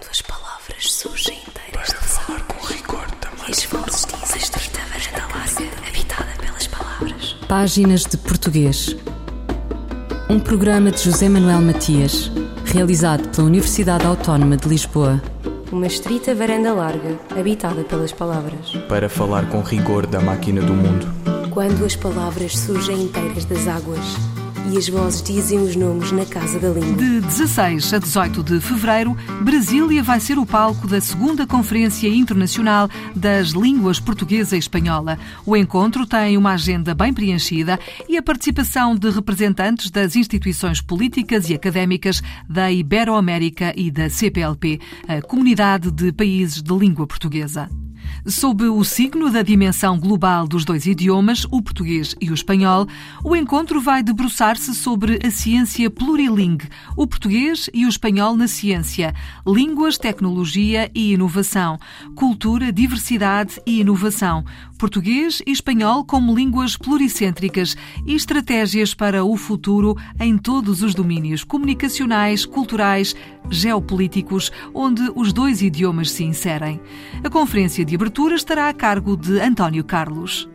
Quando as palavras surgem inteiras Para falar com rigor também. E vozes dizem estreita varanda larga, habitada pelas palavras. Páginas de Português. Um programa de José Manuel Matias, realizado pela Universidade Autónoma de Lisboa. Uma estrita varanda larga, habitada pelas palavras. Para falar com rigor da máquina do mundo. Quando as palavras surgem inteiras das águas e as vozes dizem os nomes na Casa da Língua. De 16 a 18 de fevereiro, Brasília vai ser o palco da segunda Conferência Internacional das Línguas Portuguesa e Espanhola. O encontro tem uma agenda bem preenchida e a participação de representantes das instituições políticas e académicas da Iberoamérica e da CPLP, a Comunidade de Países de Língua Portuguesa. Sob o signo da dimensão global dos dois idiomas, o português e o espanhol, o encontro vai debruçar-se sobre a ciência plurilingue, o português e o espanhol na ciência, línguas, tecnologia e inovação, cultura, diversidade e inovação, português e espanhol como línguas pluricêntricas e estratégias para o futuro em todos os domínios comunicacionais, culturais, geopolíticos, onde os dois idiomas se inserem. A conferência de abertura estará a cargo de António Carlos.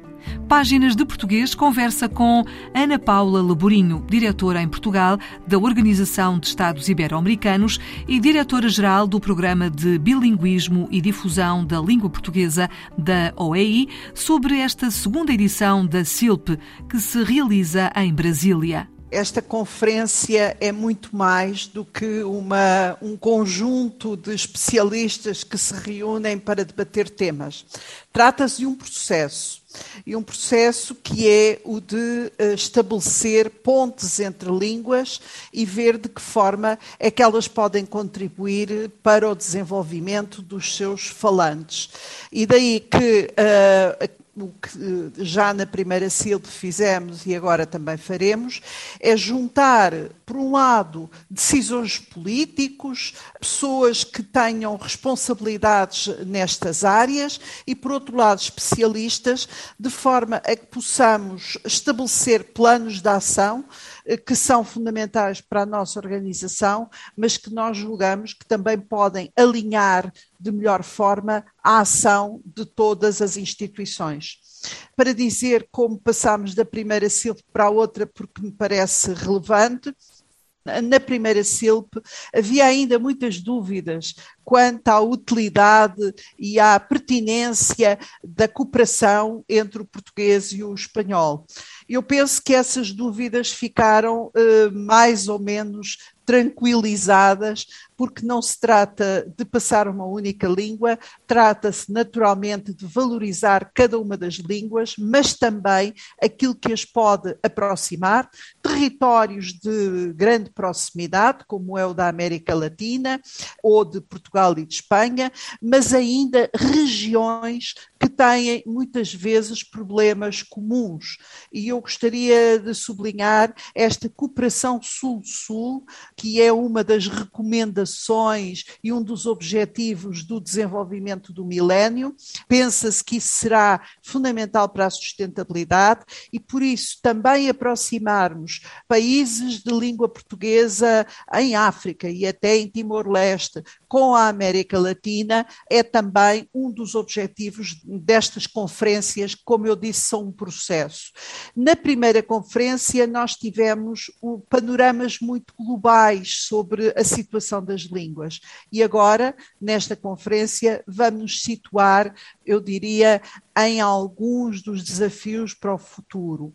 Páginas de Português conversa com Ana Paula Laborinho, diretora em Portugal da Organização de Estados Ibero-Americanos e diretora-geral do Programa de Bilinguismo e Difusão da Língua Portuguesa da OEI, sobre esta segunda edição da SILP, que se realiza em Brasília esta conferência é muito mais do que uma, um conjunto de especialistas que se reúnem para debater temas. Trata-se de um processo e um processo que é o de uh, estabelecer pontes entre línguas e ver de que forma é que elas podem contribuir para o desenvolvimento dos seus falantes. E daí que uh, o que já na primeira sílaba fizemos e agora também faremos, é juntar, por um lado, decisores políticos, pessoas que tenham responsabilidades nestas áreas e, por outro lado, especialistas, de forma a que possamos estabelecer planos de ação eh, que são fundamentais para a nossa organização, mas que nós julgamos que também podem alinhar de melhor forma a ação de todas as instituições. Para dizer como passamos da primeira sílaba para a outra, porque me parece relevante, na primeira SILP, havia ainda muitas dúvidas quanto à utilidade e à pertinência da cooperação entre o português e o espanhol. Eu penso que essas dúvidas ficaram uh, mais ou menos tranquilizadas, porque não se trata de passar uma única língua, trata-se naturalmente de valorizar cada uma das línguas, mas também aquilo que as pode aproximar, territórios de grande proximidade, como é o da América Latina ou de Portugal e de Espanha, mas ainda regiões que têm muitas vezes problemas comuns. E eu gostaria de sublinhar esta cooperação sul-sul, que é uma das recomendações e um dos objetivos do desenvolvimento do milénio. Pensa-se que isso será fundamental para a sustentabilidade e, por isso, também aproximarmos países de língua portuguesa em África e até em Timor-Leste com a América Latina é também um dos objetivos destas conferências, como eu disse, são um processo. Na primeira conferência, nós tivemos panoramas muito globais sobre a situação das línguas. E agora, nesta conferência, vamos situar, eu diria, em alguns dos desafios para o futuro.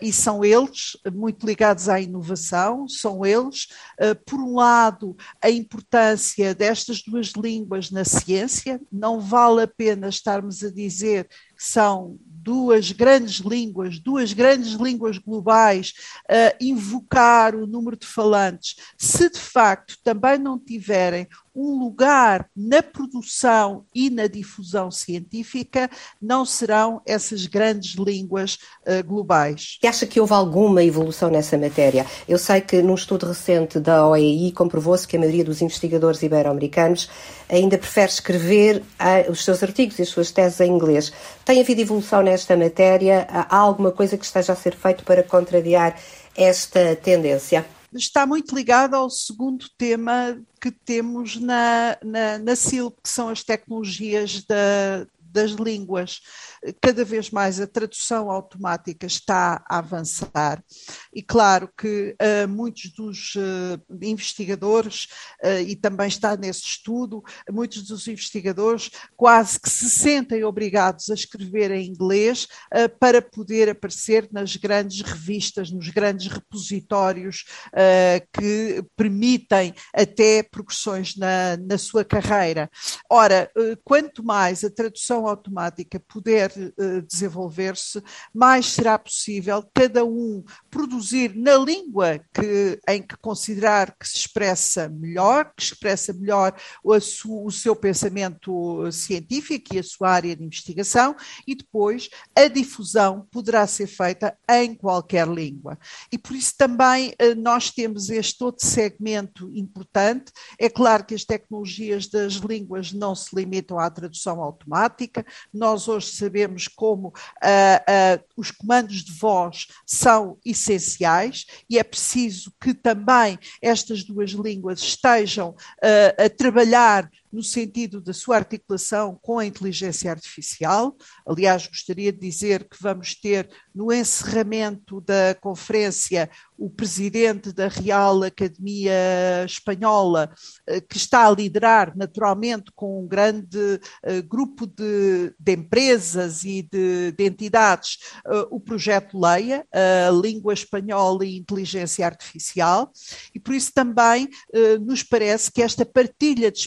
E são eles muito ligados à inovação, são eles, eh, por um lado, a importância destas duas línguas na ciência, não vale a pena estarmos a dizer que são duas grandes línguas, duas grandes línguas globais, uh, invocar o número de falantes, se de facto também não tiverem um lugar na produção e na difusão científica, não serão essas grandes línguas uh, globais. E acha que houve alguma evolução nessa matéria? Eu sei que num estudo recente da OEI comprovou-se que a maioria dos investigadores ibero-americanos ainda prefere escrever uh, os seus artigos e as suas teses em inglês. Tem havido evolução nesta matéria? Há alguma coisa que esteja a ser feito para contrariar esta tendência? Está muito ligado ao segundo tema que temos na, na, na SILP, que são as tecnologias da, das línguas cada vez mais a tradução automática está a avançar e claro que uh, muitos dos uh, investigadores, uh, e também está nesse estudo, muitos dos investigadores quase que se sentem obrigados a escrever em inglês para poder aparecer nas grandes revistas, nos grandes repositórios que permitem até progressões na, na sua carreira. Ora, quanto mais a tradução automática puder eh, desenvolver-se, mais será possível cada um produzir na língua que, em que considerar que se expressa melhor, que expressa melhor o, o seu pensamento científico e a sua área de investigação, e depois a difusão poderá ser feita em qualquer língua. E por isso também eh, nós temos este outro segmento importante. É claro que as tecnologias das línguas não se limitam à tradução automática, nós hoje sabemos como uh, uh, os comandos de voz são essenciais e é preciso que também estas duas línguas estejam uh, a trabalhar no sentido da sua articulação com a inteligência artificial. Aliás, gostaria de dizer que vamos ter no encerramento da conferência o presidente da Real Academia Espanhola, eh, que está a liderar naturalmente com um grande eh, grupo de, de empresas e de, de entidades eh, o projeto Leia, língua espanhola e inteligência artificial, e por isso também nos parece que esta partilha de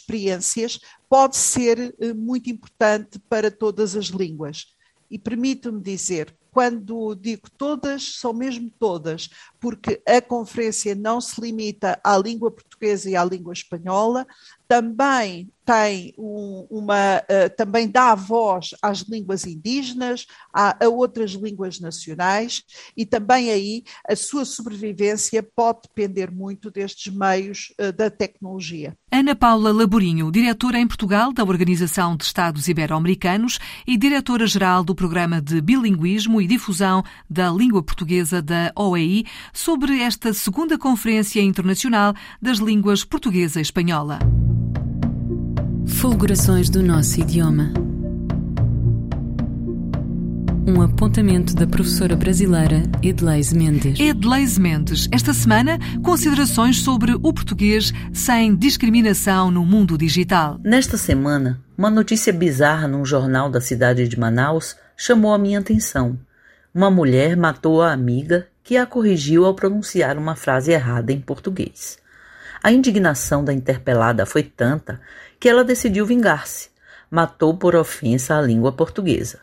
pode ser muito importante para todas as línguas. E permito-me dizer, quando digo todas, são mesmo todas, porque a conferência não se limita à língua portuguesa e à língua espanhola, também tem um, uma, uh, também dá voz às línguas indígenas, a, a, outras línguas nacionais, e também aí a sua sobrevivência pode depender muito destes meios uh, da tecnologia. Ana Paula Laborinho, diretora em Portugal da Organização de Estados Ibero-Americanos e diretora-geral do Programa de Bilinguismo e Difusão da Língua Portuguesa da OEI, sobre esta segunda Conferência Internacional das Línguas Portuguesa e Espanhola. Fulgurações do nosso idioma. Um apontamento da professora brasileira Edleise Mendes. Edleise Mendes, esta semana, considerações sobre o português sem discriminação no mundo digital. Nesta semana, uma notícia bizarra num jornal da cidade de Manaus chamou a minha atenção. Uma mulher matou a amiga que a corrigiu ao pronunciar uma frase errada em português. A indignação da interpelada foi tanta que ela decidiu vingar-se. Matou por ofensa a língua portuguesa.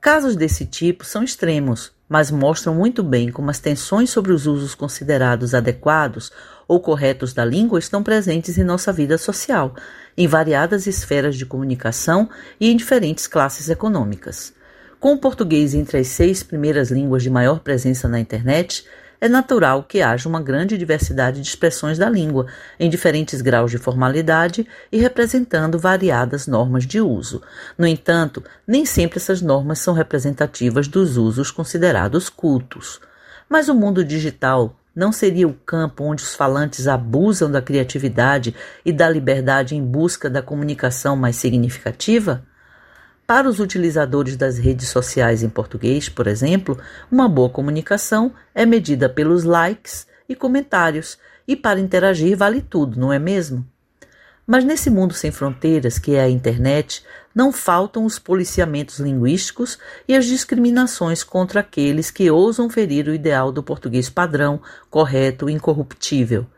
Casos desse tipo são extremos, mas mostram muito bem como as tensões sobre os usos considerados adequados ou corretos da língua estão presentes em nossa vida social, em variadas esferas de comunicação e em diferentes classes econômicas. Com o português entre as seis primeiras línguas de maior presença na internet, é natural que haja uma grande diversidade de expressões da língua, em diferentes graus de formalidade e representando variadas normas de uso. No entanto, nem sempre essas normas são representativas dos usos considerados cultos. Mas o mundo digital não seria o campo onde os falantes abusam da criatividade e da liberdade em busca da comunicação mais significativa? Para os utilizadores das redes sociais em português, por exemplo, uma boa comunicação é medida pelos likes e comentários, e para interagir vale tudo, não é mesmo? Mas nesse mundo sem fronteiras, que é a internet, não faltam os policiamentos linguísticos e as discriminações contra aqueles que ousam ferir o ideal do português padrão, correto e incorruptível.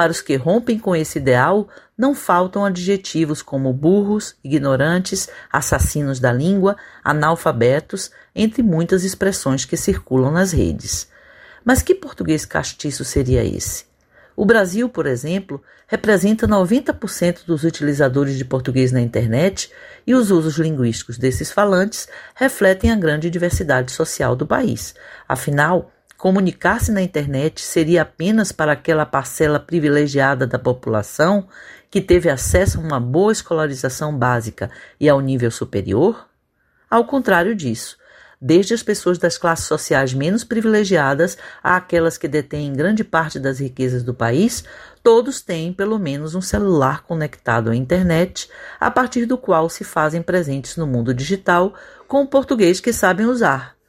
Para os que rompem com esse ideal, não faltam adjetivos como burros, ignorantes, assassinos da língua, analfabetos, entre muitas expressões que circulam nas redes. Mas que português castiço seria esse? O Brasil, por exemplo, representa 90% dos utilizadores de português na internet e os usos linguísticos desses falantes refletem a grande diversidade social do país. Afinal, Comunicar-se na internet seria apenas para aquela parcela privilegiada da população que teve acesso a uma boa escolarização básica e ao nível superior? Ao contrário disso, desde as pessoas das classes sociais menos privilegiadas a aquelas que detêm grande parte das riquezas do país, todos têm pelo menos um celular conectado à internet, a partir do qual se fazem presentes no mundo digital com o português que sabem usar.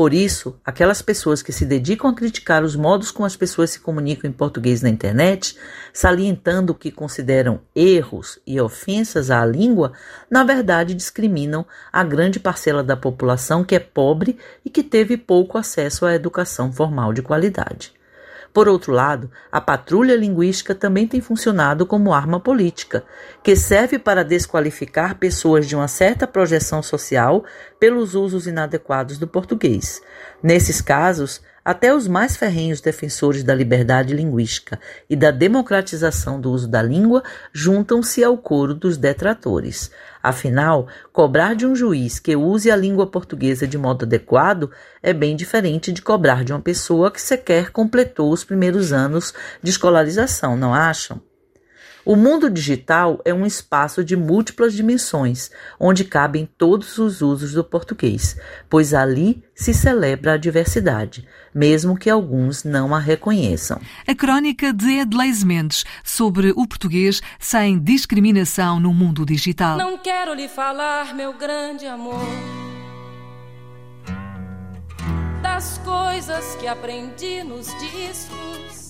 Por isso, aquelas pessoas que se dedicam a criticar os modos como as pessoas se comunicam em português na internet, salientando o que consideram erros e ofensas à língua, na verdade discriminam a grande parcela da população que é pobre e que teve pouco acesso à educação formal de qualidade. Por outro lado, a patrulha linguística também tem funcionado como arma política, que serve para desqualificar pessoas de uma certa projeção social pelos usos inadequados do português. Nesses casos, até os mais ferrenhos defensores da liberdade linguística e da democratização do uso da língua juntam-se ao coro dos detratores. Afinal, cobrar de um juiz que use a língua portuguesa de modo adequado é bem diferente de cobrar de uma pessoa que sequer completou os primeiros anos de escolarização, não acham? O mundo digital é um espaço de múltiplas dimensões, onde cabem todos os usos do português, pois ali se celebra a diversidade, mesmo que alguns não a reconheçam. A crónica de Edleis Mendes sobre o português sem discriminação no mundo digital. Não quero lhe falar, meu grande amor, das coisas que aprendi nos discos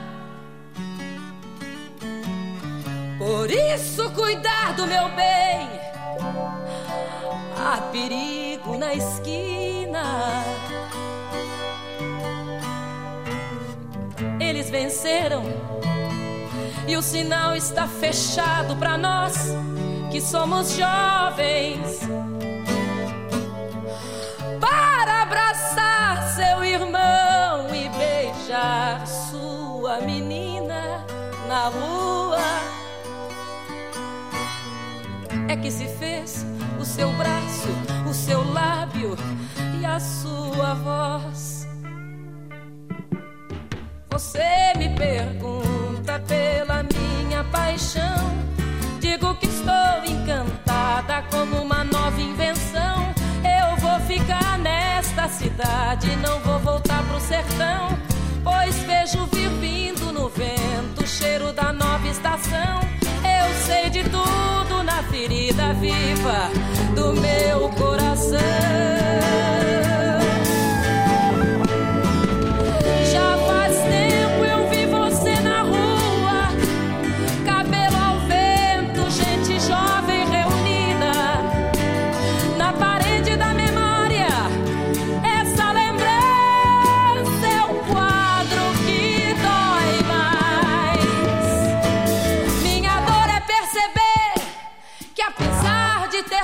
Por isso, cuidar do meu bem. Há perigo na esquina. Eles venceram e o sinal está fechado para nós que somos jovens. Para abraçar seu irmão e beijar sua menina na rua que se fez o seu braço, o seu lábio e a sua voz. Você me pergunta pela minha paixão. Digo que estou encantada como uma nova invenção. Eu vou ficar nesta cidade, não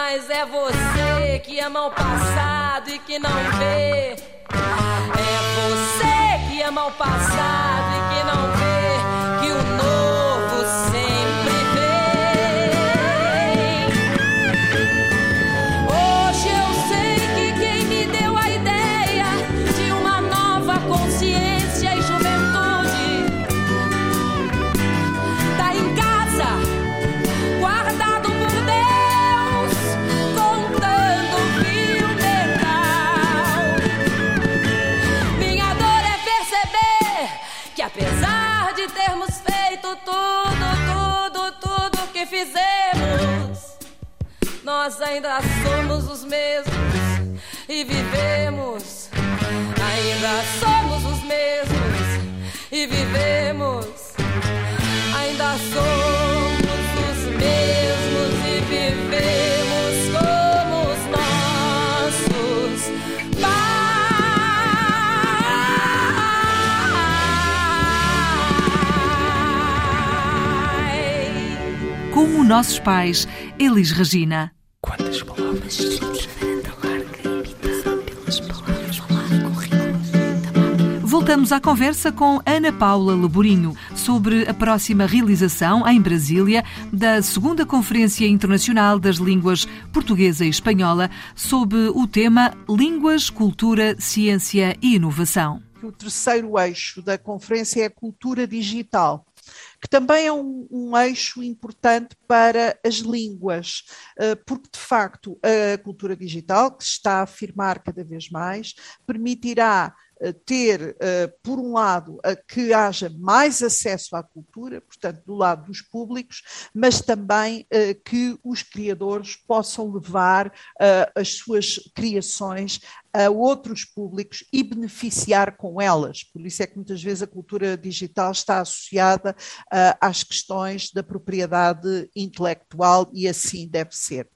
Mas é você que ama o passado e que não vê. É você que ama o passado e que não vê apesar de termos feito tudo, tudo, tudo que fizemos, nós ainda somos os mesmos e vivemos. Ainda somos os mesmos e vivemos. Nossos pais, Elis Regina. Quantas palavras? Voltamos à conversa com Ana Paula Laborinho sobre a próxima realização, em Brasília, da segunda Conferência Internacional das Línguas Portuguesa e Espanhola, sob o tema Línguas, Cultura, Ciência e Inovação. O terceiro eixo da conferência é a cultura digital que também é um, um, eixo importante para as línguas, porque de facto a cultura digital, que se está a afirmar cada vez mais, permitirá ter, por um lado, que haja mais acesso à cultura, portanto, do lado dos públicos, mas também que os criadores possam levar as suas criações a outros públicos e beneficiar com elas. Por isso é que muitas vezes a cultura digital está associada uh, às questões da propriedade intelectual e assim deve ser.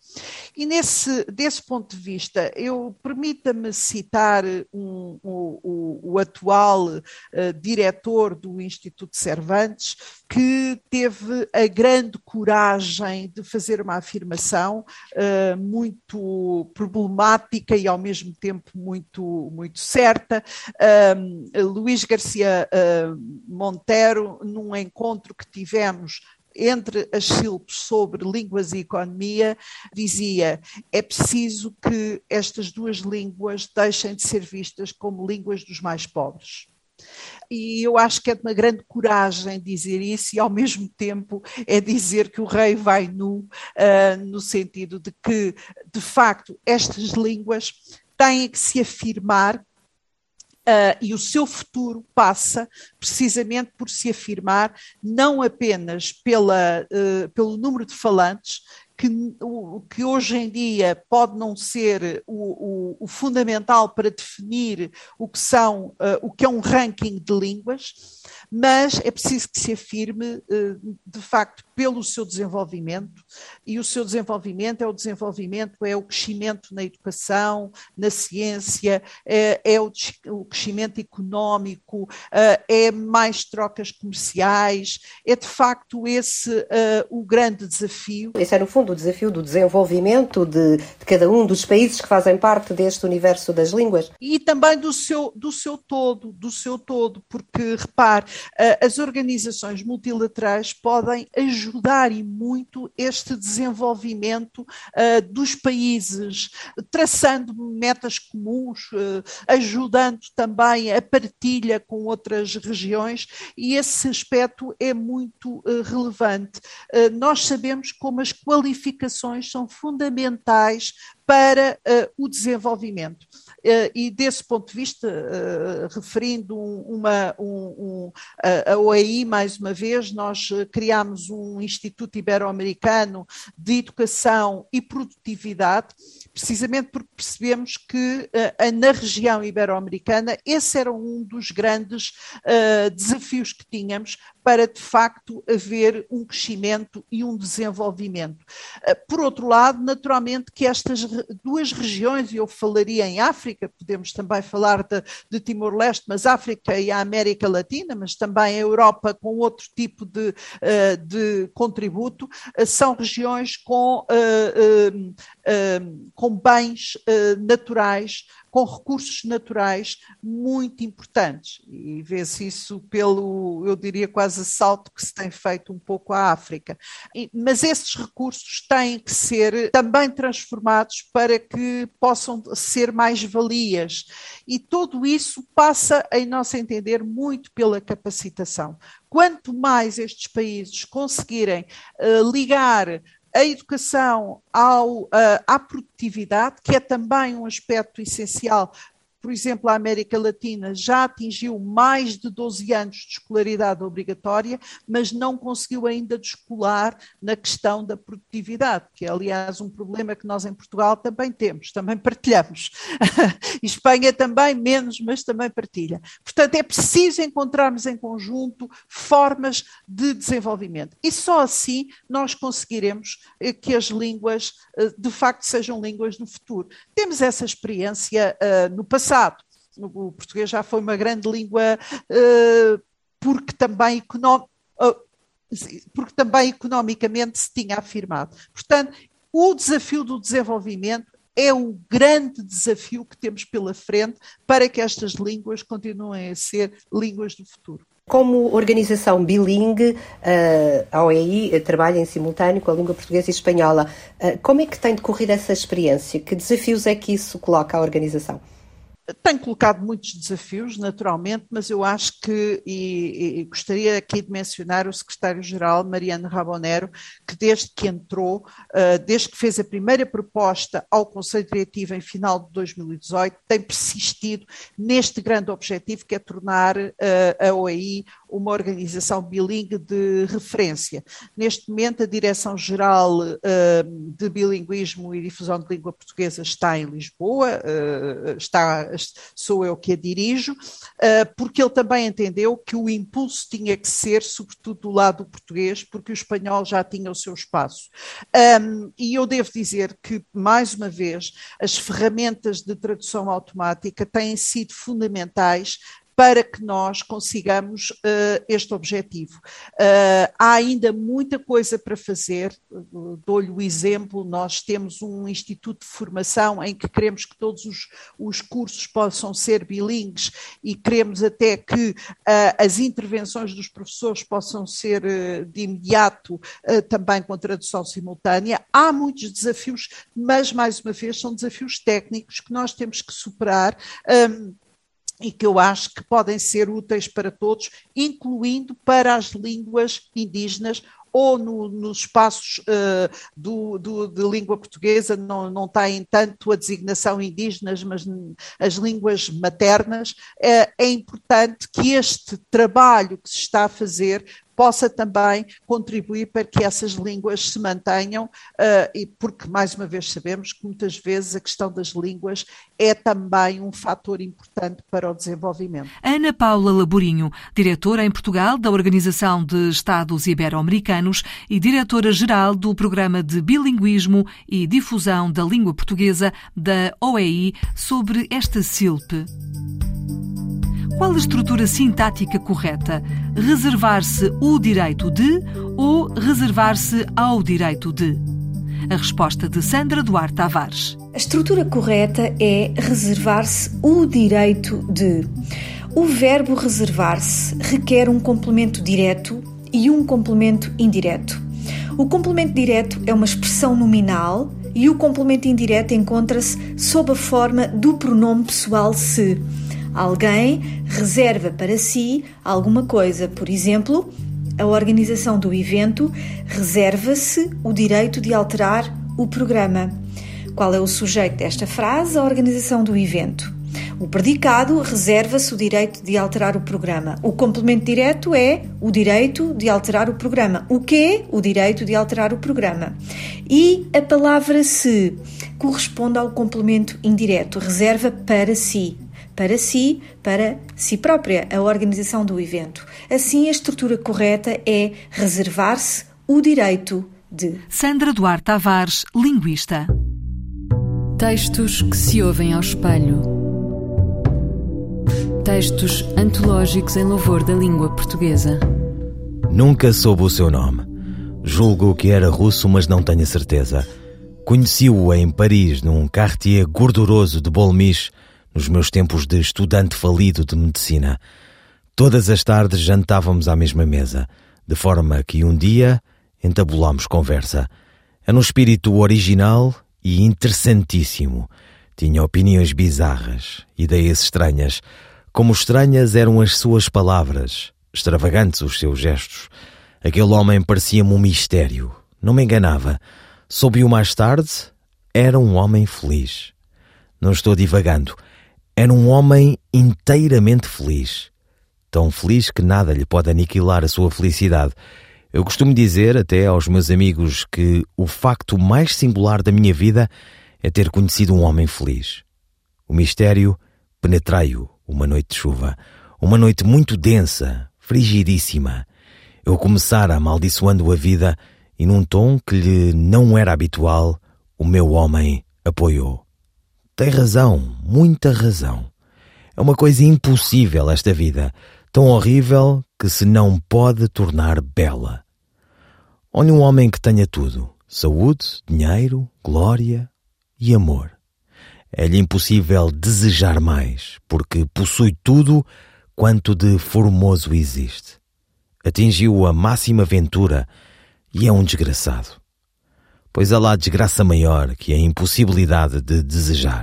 E nesse, desse ponto de vista, eu permita-me citar um, o, o, atual uh, diretor do Instituto Cervantes, que teve a grande coragem de fazer uma afirmação uh, muito problemática e ao mesmo tempo muito, muito certa. Uh, Luís Garcia Monteiro, num encontro que tivemos entre as sílabas sobre línguas e economia, dizia é preciso que estas duas línguas deixem de ser vistas como línguas dos mais pobres. E eu acho que é de uma grande coragem dizer isso, e ao mesmo tempo é dizer que o rei vai nu, uh, no sentido de que, de facto, estas línguas têm que se afirmar Uh, e o seu futuro passa precisamente por se afirmar não apenas pela, uh, pelo número de falantes, que, o, que hoje em dia pode não ser o, o, o fundamental para definir o que são uh, o que é um ranking de línguas, mas é preciso que se afirme uh, de facto pelo seu desenvolvimento e o seu desenvolvimento é o desenvolvimento é o crescimento na educação, na ciência, é, é o, o, crescimento económico, uh, é mais trocas comerciais, é de facto esse o grande desafio. Esse é no fundo o desafio do desenvolvimento de, de, cada um dos países que fazem parte deste universo das línguas. E também do seu, do seu todo, do seu todo, porque repare, eh, as organizações multilaterais podem ajudar e muito este desenvolvimento dos países, traçando metas comuns, ajudando também a partilha com outras regiões, e esse aspecto é muito uh, relevante. nós sabemos como as qualificações qualificações são fundamentais para uh, o desenvolvimento. Uh, e desse ponto de vista, uh, referindo uma, um, um, a OEI, mais uma vez, nós criámos um Instituto Ibero-Americano de Educação e Produtividade, precisamente porque percebemos que uh, na região ibero-americana esse era um dos grandes uh, desafios que tínhamos para de facto haver um crescimento e um desenvolvimento. Uh, por outro lado, naturalmente que estas duas regiões, e eu falaria em África, podemos também falar de, de Timor-Leste, mas África e a América Latina, mas também a Europa com outro tipo de, de contributo, são regiões com com bens uh, naturais, com recursos naturais muito importantes. E vê-se isso pelo, eu diria, quase assalto que se tem feito um pouco à África. Mas esses recursos têm que ser também transformados para que possam ser mais valias. E tudo isso passa, em nosso entender, muito pela capacitação. Quanto mais estes países conseguirem uh, ligar a educação ao, uh, à produtividade, que é também um aspecto essencial por exemplo, a América Latina já atingiu mais de 12 anos de escolaridade obrigatória, mas não conseguiu ainda descolar na questão da produtividade, que é, aliás, um problema que nós em Portugal também temos, também partilhamos. Espanha também menos, mas também partilha. Portanto, é preciso encontrarmos em conjunto formas de desenvolvimento. E só assim nós conseguiremos eh, que as línguas, eh, de facto, sejam línguas no futuro. Temos essa experiência uh, no passado. O português já foi uma grande língua uh, porque também. Uh, porque também economicamente se tinha afirmado. Portanto, o desafio do desenvolvimento é o grande desafio que temos pela frente para que estas línguas continuem a ser línguas do futuro. Como organização bilingue, eh, a OEI trabalha em simultâneo com a língua portuguesa e espanhola. Eh, como é que tem decorrido essa experiência? Que desafios é que isso coloca à organização? Tem colocado muitos desafios, naturalmente, mas eu acho que, e, e gostaria aqui de mencionar o secretário-geral, Mariano Rabonero, que desde que entrou, uh, desde que fez a primeira proposta ao Conselho Diretivo em final de 2018, tem persistido neste grande objetivo que é tornar uh, a OEI uma organização bilingue de referência. Neste momento, a Direção-Geral uh, de Bilinguismo e Difusão de Língua Portuguesa está em Lisboa, está sou eu que a dirijo, ah, porque ele também entendeu que o impulso tinha que ser, sobretudo, do lado português, porque o espanhol já tinha o seu espaço. E eu devo dizer que, mais uma vez, as ferramentas de tradução automática têm sido fundamentais para que nós consigamos uh, este objetivo. Uh, há ainda muita coisa para fazer, dou-lhe o exemplo, nós temos um instituto de formação em que queremos que todos os, os cursos possam ser bilingues e queremos até que uh, as intervenções dos professores possam ser de imediato também com tradução simultânea. Há muitos desafios, mas mais uma vez são desafios técnicos que nós temos que superar. Um, e que eu acho que podem ser úteis para todos, incluindo para as línguas indígenas ou no, nos espaços uh, do, do, de língua portuguesa. Não, não têm tanto a designação indígenas, mas as línguas maternas, é, é importante que este trabalho que se está a fazer possa também contribuir para que essas línguas se mantenham, uh, e porque, mais uma vez, sabemos que muitas vezes a questão das línguas é também um fator importante para o desenvolvimento. Ana Paula Laborinho, diretora em Portugal da Organização de Estados Ibero-Americanos e diretora-geral do Programa de Bilinguismo e Difusão da Língua Portuguesa da OEI, sobre esta SILP. Qual a estrutura sintática correta? Reservar-se o direito de ou reservar-se ao direito de? A resposta de Sandra Duarte Tavares. A estrutura correta é reservar-se o direito de. O verbo reservar-se requer um complemento direto e um complemento indireto. O complemento direto é uma expressão nominal e o complemento indireto encontra-se sob a forma do pronome pessoal se. Alguém reserva para si alguma coisa, por exemplo, a organização do evento reserva-se o direito de alterar o programa. Qual é o sujeito desta frase? A organização do evento. O predicado reserva-se o direito de alterar o programa. O complemento direto é o direito de alterar o programa. O que? O direito de alterar o programa. E a palavra se corresponde ao complemento indireto, reserva para si para si, para si própria, a organização do evento. Assim, a estrutura correta é reservar-se o direito de. Sandra Duarte Tavares, linguista. Textos que se ouvem ao espelho. Textos antológicos em louvor da língua portuguesa. Nunca soube o seu nome. Julgo que era russo, mas não tenho certeza. Conheci-o em Paris, num quartier gorduroso de Bolmiche, nos meus tempos de estudante falido de medicina. Todas as tardes jantávamos à mesma mesa, de forma que um dia entabulámos conversa. Era um espírito original e interessantíssimo. Tinha opiniões bizarras, ideias estranhas. Como estranhas eram as suas palavras, extravagantes os seus gestos. Aquele homem parecia-me um mistério. Não me enganava. Soube-o mais tarde, era um homem feliz. Não estou divagando. Era um homem inteiramente feliz. Tão feliz que nada lhe pode aniquilar a sua felicidade. Eu costumo dizer até aos meus amigos que o facto mais singular da minha vida é ter conhecido um homem feliz. O mistério penetrai-o uma noite de chuva, uma noite muito densa, frigidíssima. Eu começara amaldiçoando a vida e num tom que lhe não era habitual, o meu homem apoiou. Tem razão, muita razão. É uma coisa impossível esta vida, tão horrível que se não pode tornar bela. Olhe um homem que tenha tudo: saúde, dinheiro, glória e amor. É-lhe impossível desejar mais, porque possui tudo quanto de formoso existe. Atingiu a máxima ventura e é um desgraçado. Pois há lá desgraça maior que a impossibilidade de desejar.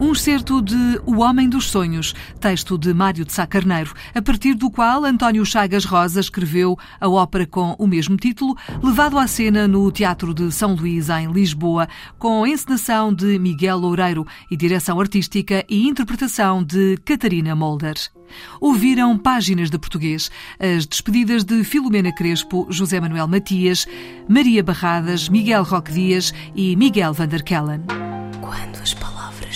Um excerto de O Homem dos Sonhos, texto de Mário de Sá Carneiro, a partir do qual António Chagas Rosa escreveu a ópera com o mesmo título, levado à cena no Teatro de São Luís, em Lisboa, com encenação de Miguel Loureiro e direção artística e interpretação de Catarina Molder. Ouviram páginas de português, as despedidas de Filomena Crespo, José Manuel Matias, Maria Barradas, Miguel Roque Dias e Miguel Vanderkellen. Quando as